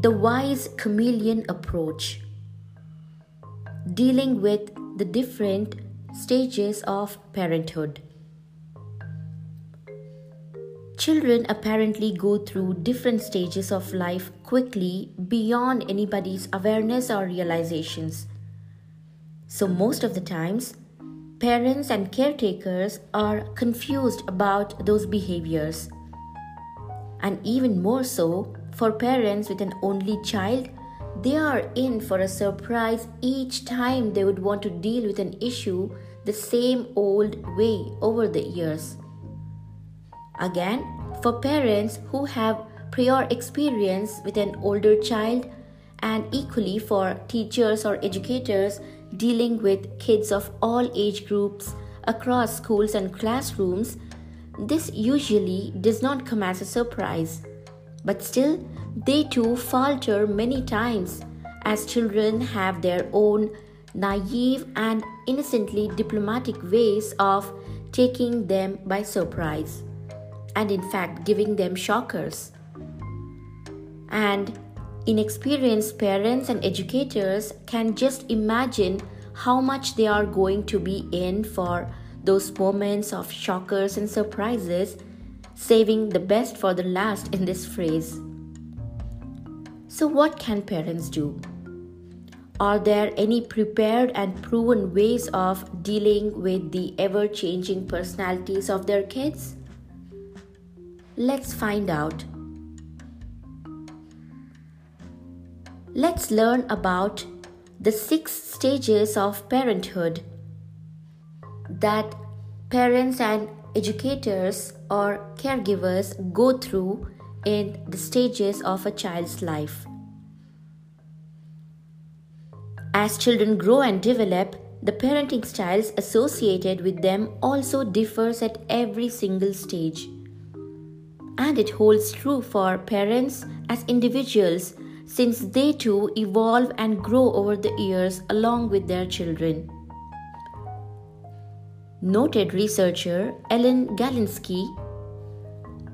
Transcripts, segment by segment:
the wise chameleon approach, dealing with the different stages of parenthood. Children apparently go through different stages of life quickly beyond anybody's awareness or realizations. So, most of the times, parents and caretakers are confused about those behaviors. And even more so, for parents with an only child, they are in for a surprise each time they would want to deal with an issue the same old way over the years. Again, for parents who have prior experience with an older child, and equally for teachers or educators dealing with kids of all age groups across schools and classrooms, this usually does not come as a surprise. But still, they too falter many times as children have their own naive and innocently diplomatic ways of taking them by surprise and in fact giving them shockers. And inexperienced parents and educators can just imagine how much they are going to be in for those moments of shockers and surprises, saving the best for the last in this phrase. So, what can parents do? Are there any prepared and proven ways of dealing with the ever changing personalities of their kids? Let's find out. Let's learn about the six stages of parenthood that parents and educators or caregivers go through in the stages of a child's life. As children grow and develop, the parenting styles associated with them also differs at every single stage and it holds true for parents as individuals since they too evolve and grow over the years along with their children. Noted researcher Ellen Galinsky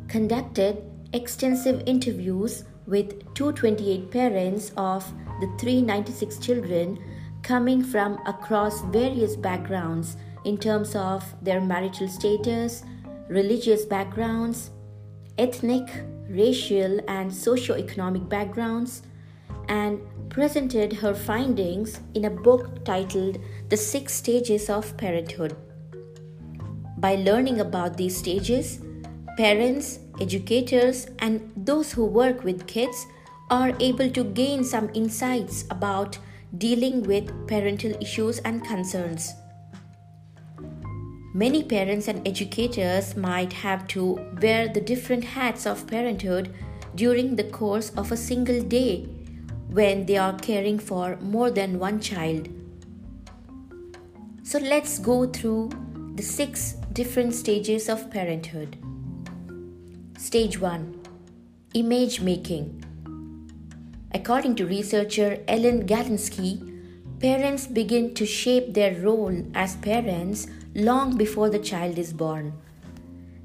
conducted extensive interviews with 228 parents of the 396 children coming from across various backgrounds in terms of their marital status, religious backgrounds, ethnic, racial, and socio-economic backgrounds and presented her findings in a book titled The Six Stages of Parenthood. By learning about these stages, parents, educators, and those who work with kids are able to gain some insights about dealing with parental issues and concerns. Many parents and educators might have to wear the different hats of parenthood during the course of a single day when they are caring for more than one child. So let's go through the six different stages of parenthood. Stage 1 Image Making. According to researcher Ellen Galinsky, parents begin to shape their role as parents long before the child is born.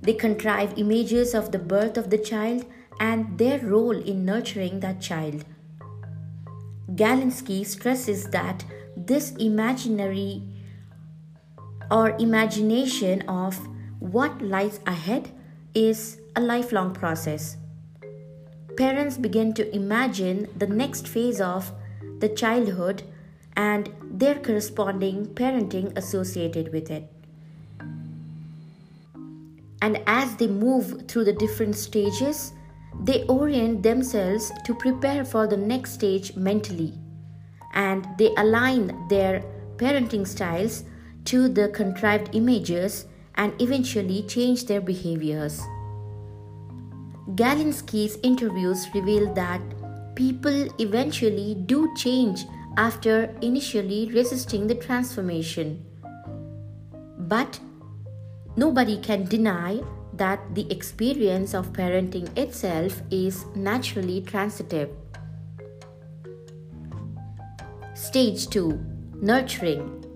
They contrive images of the birth of the child and their role in nurturing that child. Galinsky stresses that this imaginary or imagination of what lies ahead is a lifelong process. Parents begin to imagine the next phase of the childhood and their corresponding parenting associated with it. And as they move through the different stages, they orient themselves to prepare for the next stage mentally. And they align their parenting styles to the contrived images and eventually change their behaviors. Galinsky's interviews reveal that people eventually do change after initially resisting the transformation. But Nobody can deny that the experience of parenting itself is naturally transitive. Stage 2 Nurturing.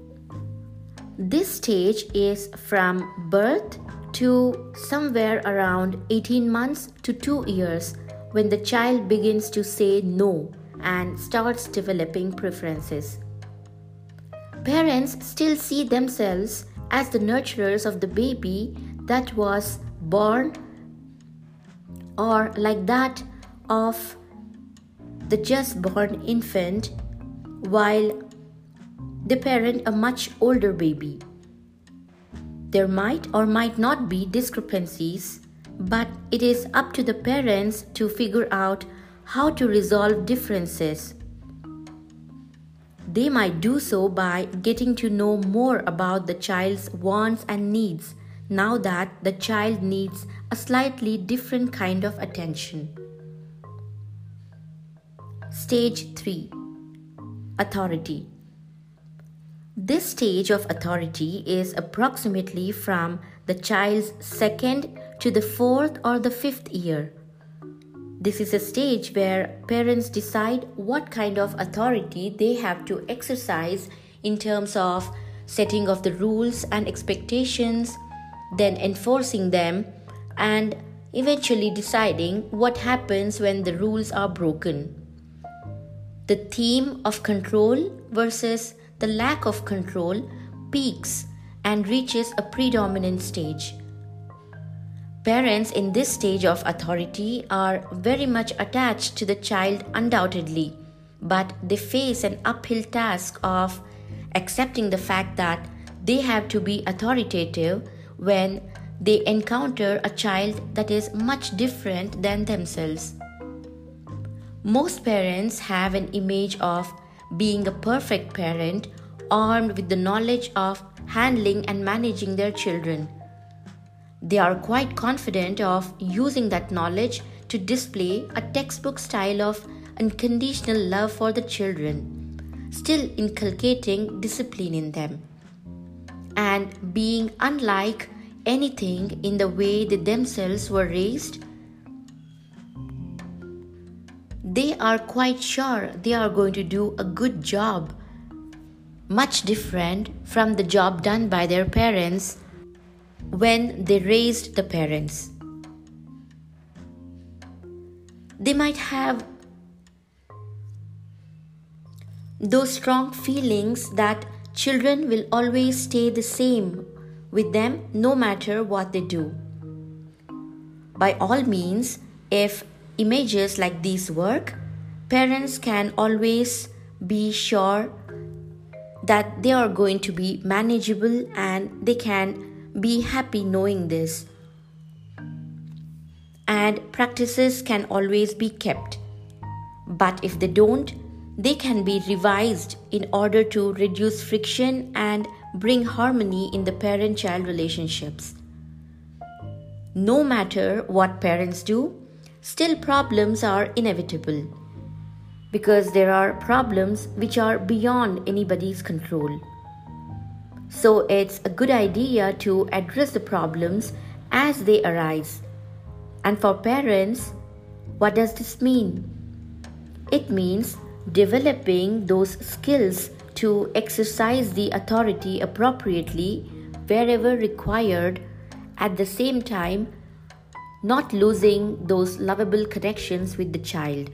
This stage is from birth to somewhere around 18 months to 2 years when the child begins to say no and starts developing preferences. Parents still see themselves as the nurturers of the baby that was born or like that of the just born infant while they parent a much older baby. There might or might not be discrepancies, but it is up to the parents to figure out how to resolve differences they might do so by getting to know more about the child's wants and needs now that the child needs a slightly different kind of attention. Stage 3 Authority This stage of authority is approximately from the child's second to the fourth or the fifth year. This is a stage where parents decide what kind of authority they have to exercise in terms of setting of the rules and expectations, then enforcing them, and eventually deciding what happens when the rules are broken. The theme of control versus the lack of control peaks and reaches a predominant stage. Parents in this stage of authority are very much attached to the child, undoubtedly, but they face an uphill task of accepting the fact that they have to be authoritative when they encounter a child that is much different than themselves. Most parents have an image of being a perfect parent armed with the knowledge of handling and managing their children. They are quite confident of using that knowledge to display a textbook style of unconditional love for the children, still inculcating discipline in them, and being unlike anything in the way they themselves were raised. They are quite sure they are going to do a good job, much different from the job done by their parents when they raised the parents. They might have those strong feelings that children will always stay the same with them no matter what they do. By all means, if images like these work, parents can always be sure that they are going to be manageable and they can be happy knowing this. And practices can always be kept. But if they don't, they can be revised in order to reduce friction and bring harmony in the parent child relationships. No matter what parents do, still problems are inevitable because there are problems which are beyond anybody's control. So it's a good idea to address the problems as they arise. And for parents, what does this mean? It means developing those skills to exercise the authority appropriately wherever required, at the same time, not losing those lovable connections with the child.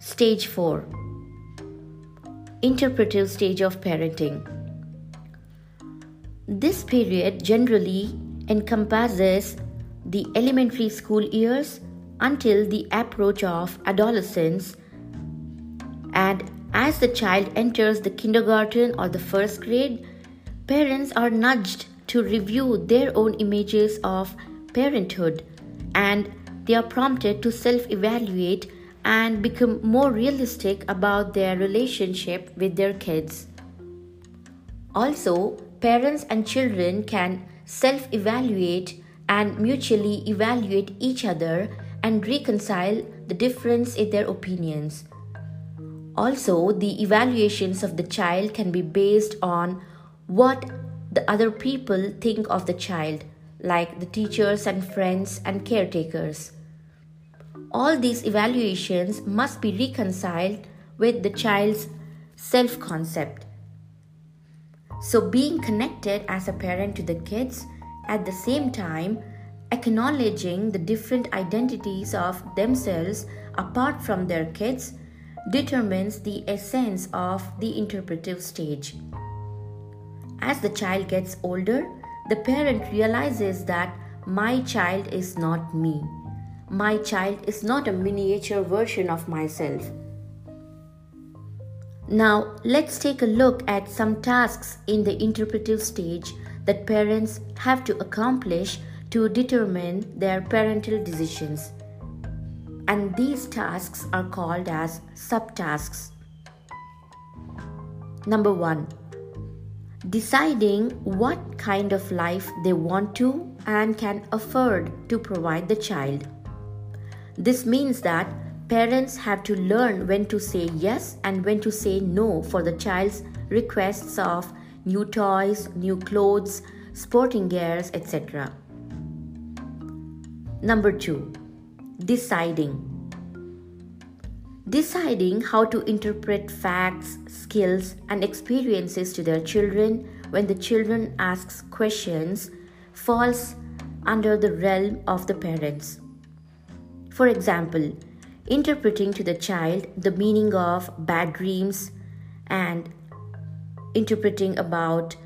Stage 4 interpretive stage of parenting. This period generally encompasses the elementary school years until the approach of adolescence, and as the child enters the kindergarten or the first grade, parents are nudged to review their own images of parenthood and they are prompted to self evaluate and become more realistic about their relationship with their kids. Also, parents and children can self evaluate and mutually evaluate each other and reconcile the difference in their opinions. Also, the evaluations of the child can be based on what the other people think of the child, like the teachers and friends and caretakers all these evaluations must be reconciled with the child's self concept. So, being connected as a parent to the kids at the same time acknowledging the different identities of themselves apart from their kids determines the essence of the interpretive stage. As the child gets older, the parent realizes that my child is not me. My child is not a miniature version of myself. Now, let's take a look at some tasks in the interpretive stage that parents have to accomplish to determine their parental decisions. And these tasks are called as subtasks. Number one, deciding what kind of life they want to and can afford to provide the child. This means that parents have to learn when to say yes and when to say no for the child's requests of new toys, new clothes, sporting gears, etc. Number two, deciding. Deciding how to interpret facts, skills, and experiences to their children when the children asks questions falls under the realm of the parents. For example, interpreting to the child the meaning of bad dreams and interpreting about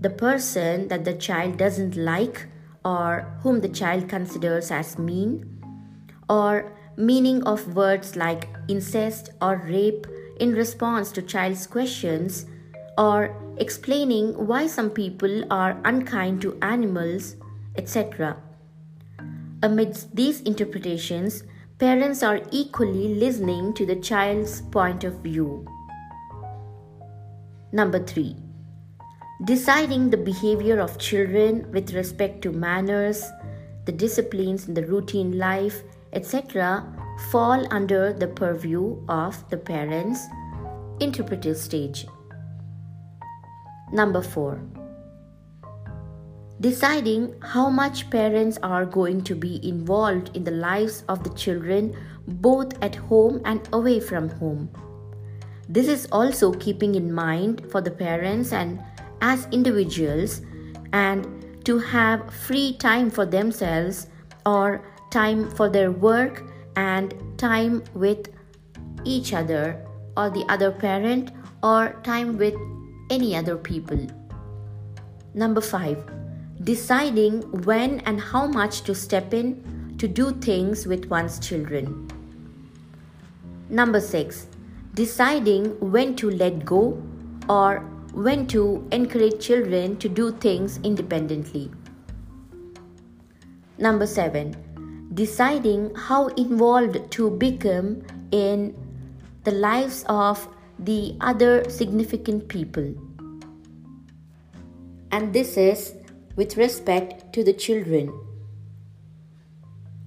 the person that the child doesn't like or whom the child considers as mean or meaning of words like incest or rape in response to child's questions or explaining why some people are unkind to animals, etc. Amidst these interpretations, parents are equally listening to the child's point of view. Number 3. Deciding the behavior of children with respect to manners, the disciplines in the routine life, etc., fall under the purview of the parents' interpretive stage. Number 4. Deciding how much parents are going to be involved in the lives of the children both at home and away from home. This is also keeping in mind for the parents and as individuals and to have free time for themselves or time for their work and time with each other or the other parent or time with any other people. Number 5. Deciding when and how much to step in to do things with one's children. Number 6. Deciding when to let go or when to encourage children to do things independently. Number 7. Deciding how involved to become in the lives of the other significant people. And this is with respect to the children.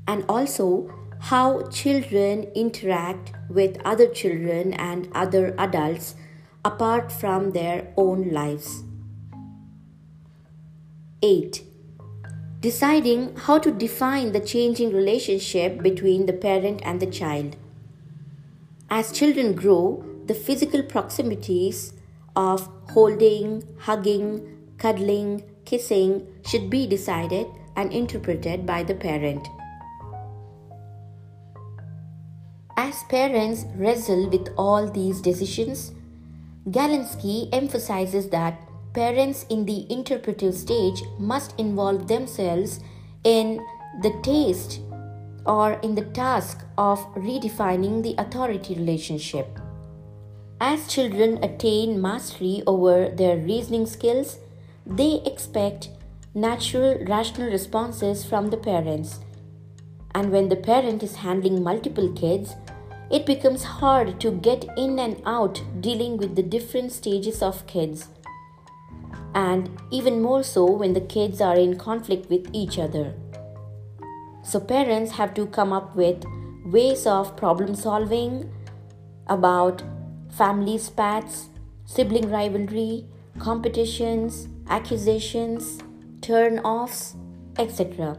And also how children interact with other children and other adults apart from their own lives. 8. Deciding how to define the changing relationship between the parent and the child. As children grow, the physical proximities of holding, hugging, cuddling, kissing should be decided and interpreted by the parent. As parents wrestle with all these decisions, Galinsky emphasizes that parents in the interpretive stage must involve themselves in the taste or in the task of redefining the authority relationship. As children attain mastery over their reasoning skills, they expect natural, rational responses from the parents. And when the parent is handling multiple kids, it becomes hard to get in and out dealing with the different stages of kids. And even more so when the kids are in conflict with each other. So, parents have to come up with ways of problem solving about family spats, sibling rivalry, competitions, accusations, turn offs, etc.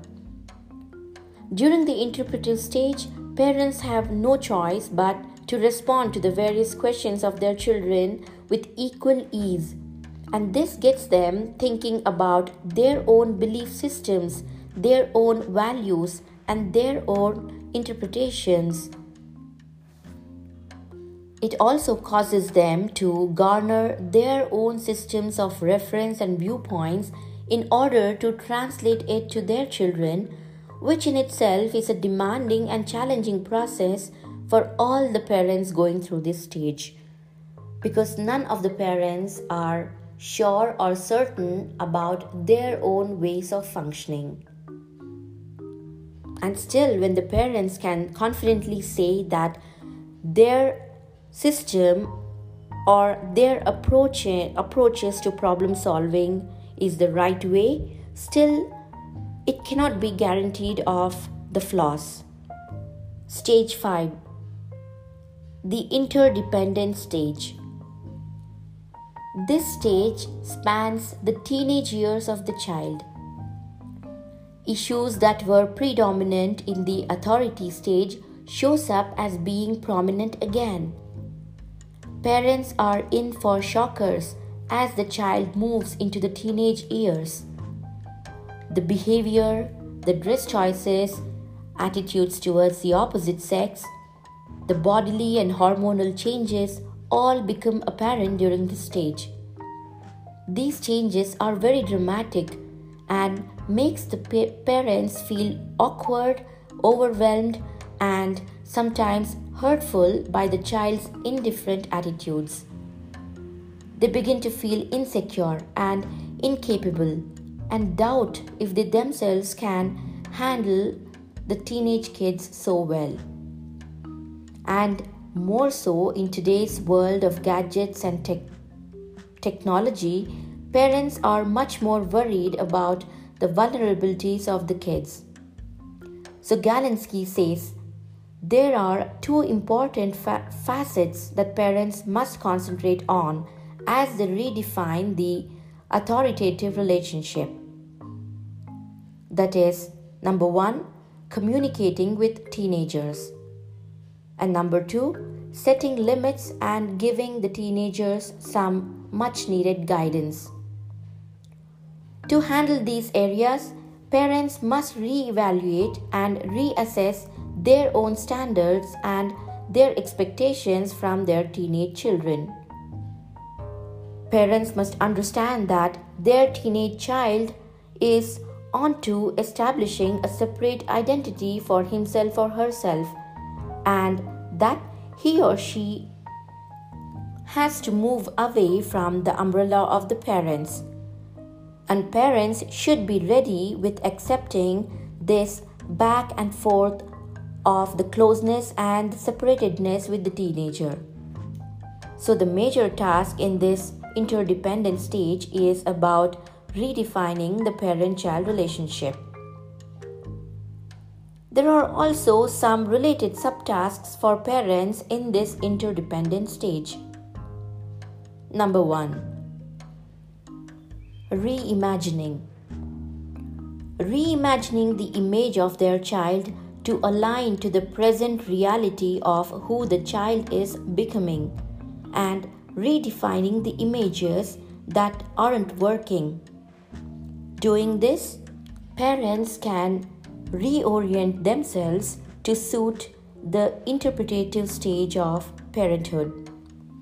During the interpretive stage, parents have no choice but to respond to the various questions of their children with equal ease. And this gets them thinking about their own belief systems, their own values and their own interpretations. It also causes them to garner their own systems of reference and viewpoints in order to translate it to their children, which in itself is a demanding and challenging process for all the parents going through this stage. Because none of the parents are sure or certain about their own ways of functioning. And still, when the parents can confidently say that their system or their approach, approaches to problem solving is the right way, still it cannot be guaranteed of the flaws. Stage 5 The interdependent stage. This stage spans the teenage years of the child. Issues that were predominant in the authority stage shows up as being prominent again. Parents are in for shockers as the child moves into the teenage years. The behavior, the dress choices, attitudes towards the opposite sex, the bodily and hormonal changes all become apparent during this stage. These changes are very dramatic and makes the pa- parents feel awkward, overwhelmed and sometimes hurtful by the child's indifferent attitudes. They begin to feel insecure and incapable and doubt if they themselves can handle the teenage kids so well. And more so in today's world of gadgets and tech- technology, parents are much more worried about the vulnerabilities of the kids. So Galinsky says there are two important fa- facets that parents must concentrate on as they redefine the authoritative relationship. That is, number one, communicating with teenagers. And number two, setting limits and giving the teenagers some much needed guidance. To handle these areas, parents must re-evaluate and reassess their own standards and their expectations from their teenage children. Parents must understand that their teenage child is onto establishing a separate identity for himself or herself and that he or she has to move away from the umbrella of the parents. And parents should be ready with accepting this back and forth of the closeness and separatedness with the teenager. So, the major task in this interdependent stage is about redefining the parent child relationship. There are also some related subtasks for parents in this interdependent stage. Number 1 Reimagining. Reimagining the image of their child to align to the present reality of who the child is becoming and redefining the images that aren't working. Doing this, parents can reorient themselves to suit the interpretative stage of parenthood.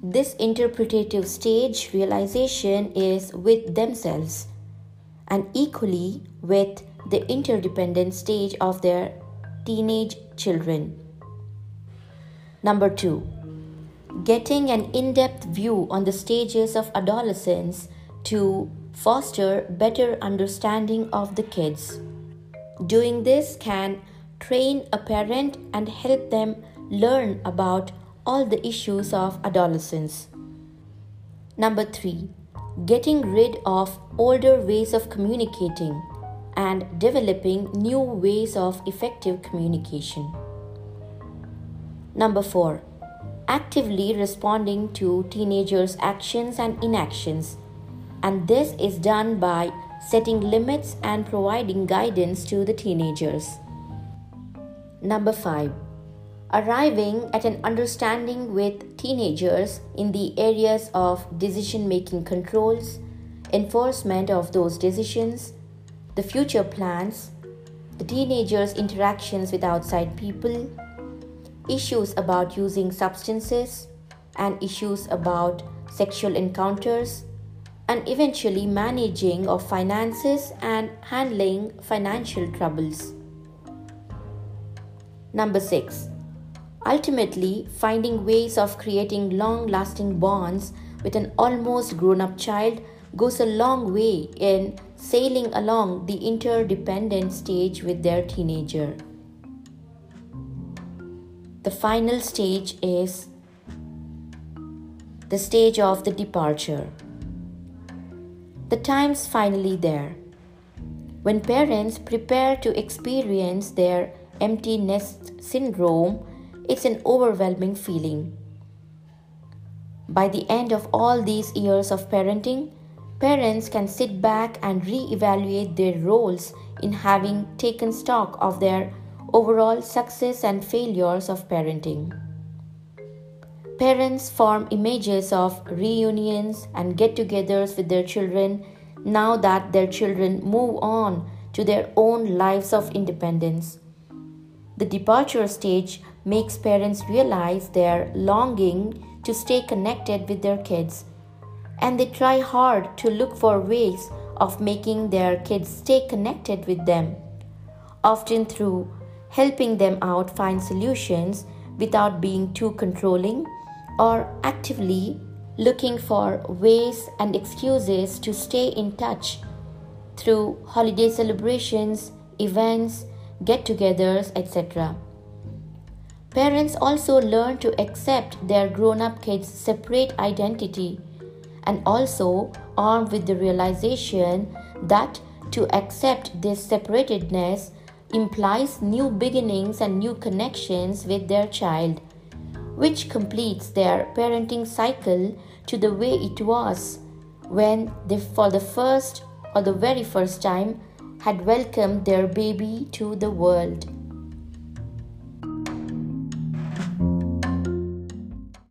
This interpretative stage realization is with themselves and equally with the interdependent stage of their teenage children. Number two, getting an in depth view on the stages of adolescence to foster better understanding of the kids. Doing this can train a parent and help them learn about all the issues of adolescence. Number three, getting rid of older ways of communicating and developing new ways of effective communication. Number four, actively responding to teenagers' actions and inactions, and this is done by setting limits and providing guidance to the teenagers. Number 5. Arriving at an understanding with teenagers in the areas of decision making controls, enforcement of those decisions, the future plans, the teenagers' interactions with outside people, issues about using substances, and issues about sexual encounters, and eventually managing of finances and handling financial troubles. Number 6. Ultimately, finding ways of creating long lasting bonds with an almost grown up child goes a long way in sailing along the interdependent stage with their teenager. The final stage is the stage of the departure. The time's finally there. When parents prepare to experience their empty nest syndrome, it's an overwhelming feeling. By the end of all these years of parenting, parents can sit back and re evaluate their roles in having taken stock of their overall success and failures of parenting. Parents form images of reunions and get togethers with their children now that their children move on to their own lives of independence. The departure stage makes parents realize their longing to stay connected with their kids, and they try hard to look for ways of making their kids stay connected with them, often through helping them out find solutions without being too controlling or actively looking for ways and excuses to stay in touch through holiday celebrations, events, get togethers, etc. Parents also learn to accept their grown up kids' separate identity and also armed with the realization that to accept this separatedness implies new beginnings and new connections with their child, which completes their parenting cycle to the way it was when they, for the first or the very first time, had welcomed their baby to the world.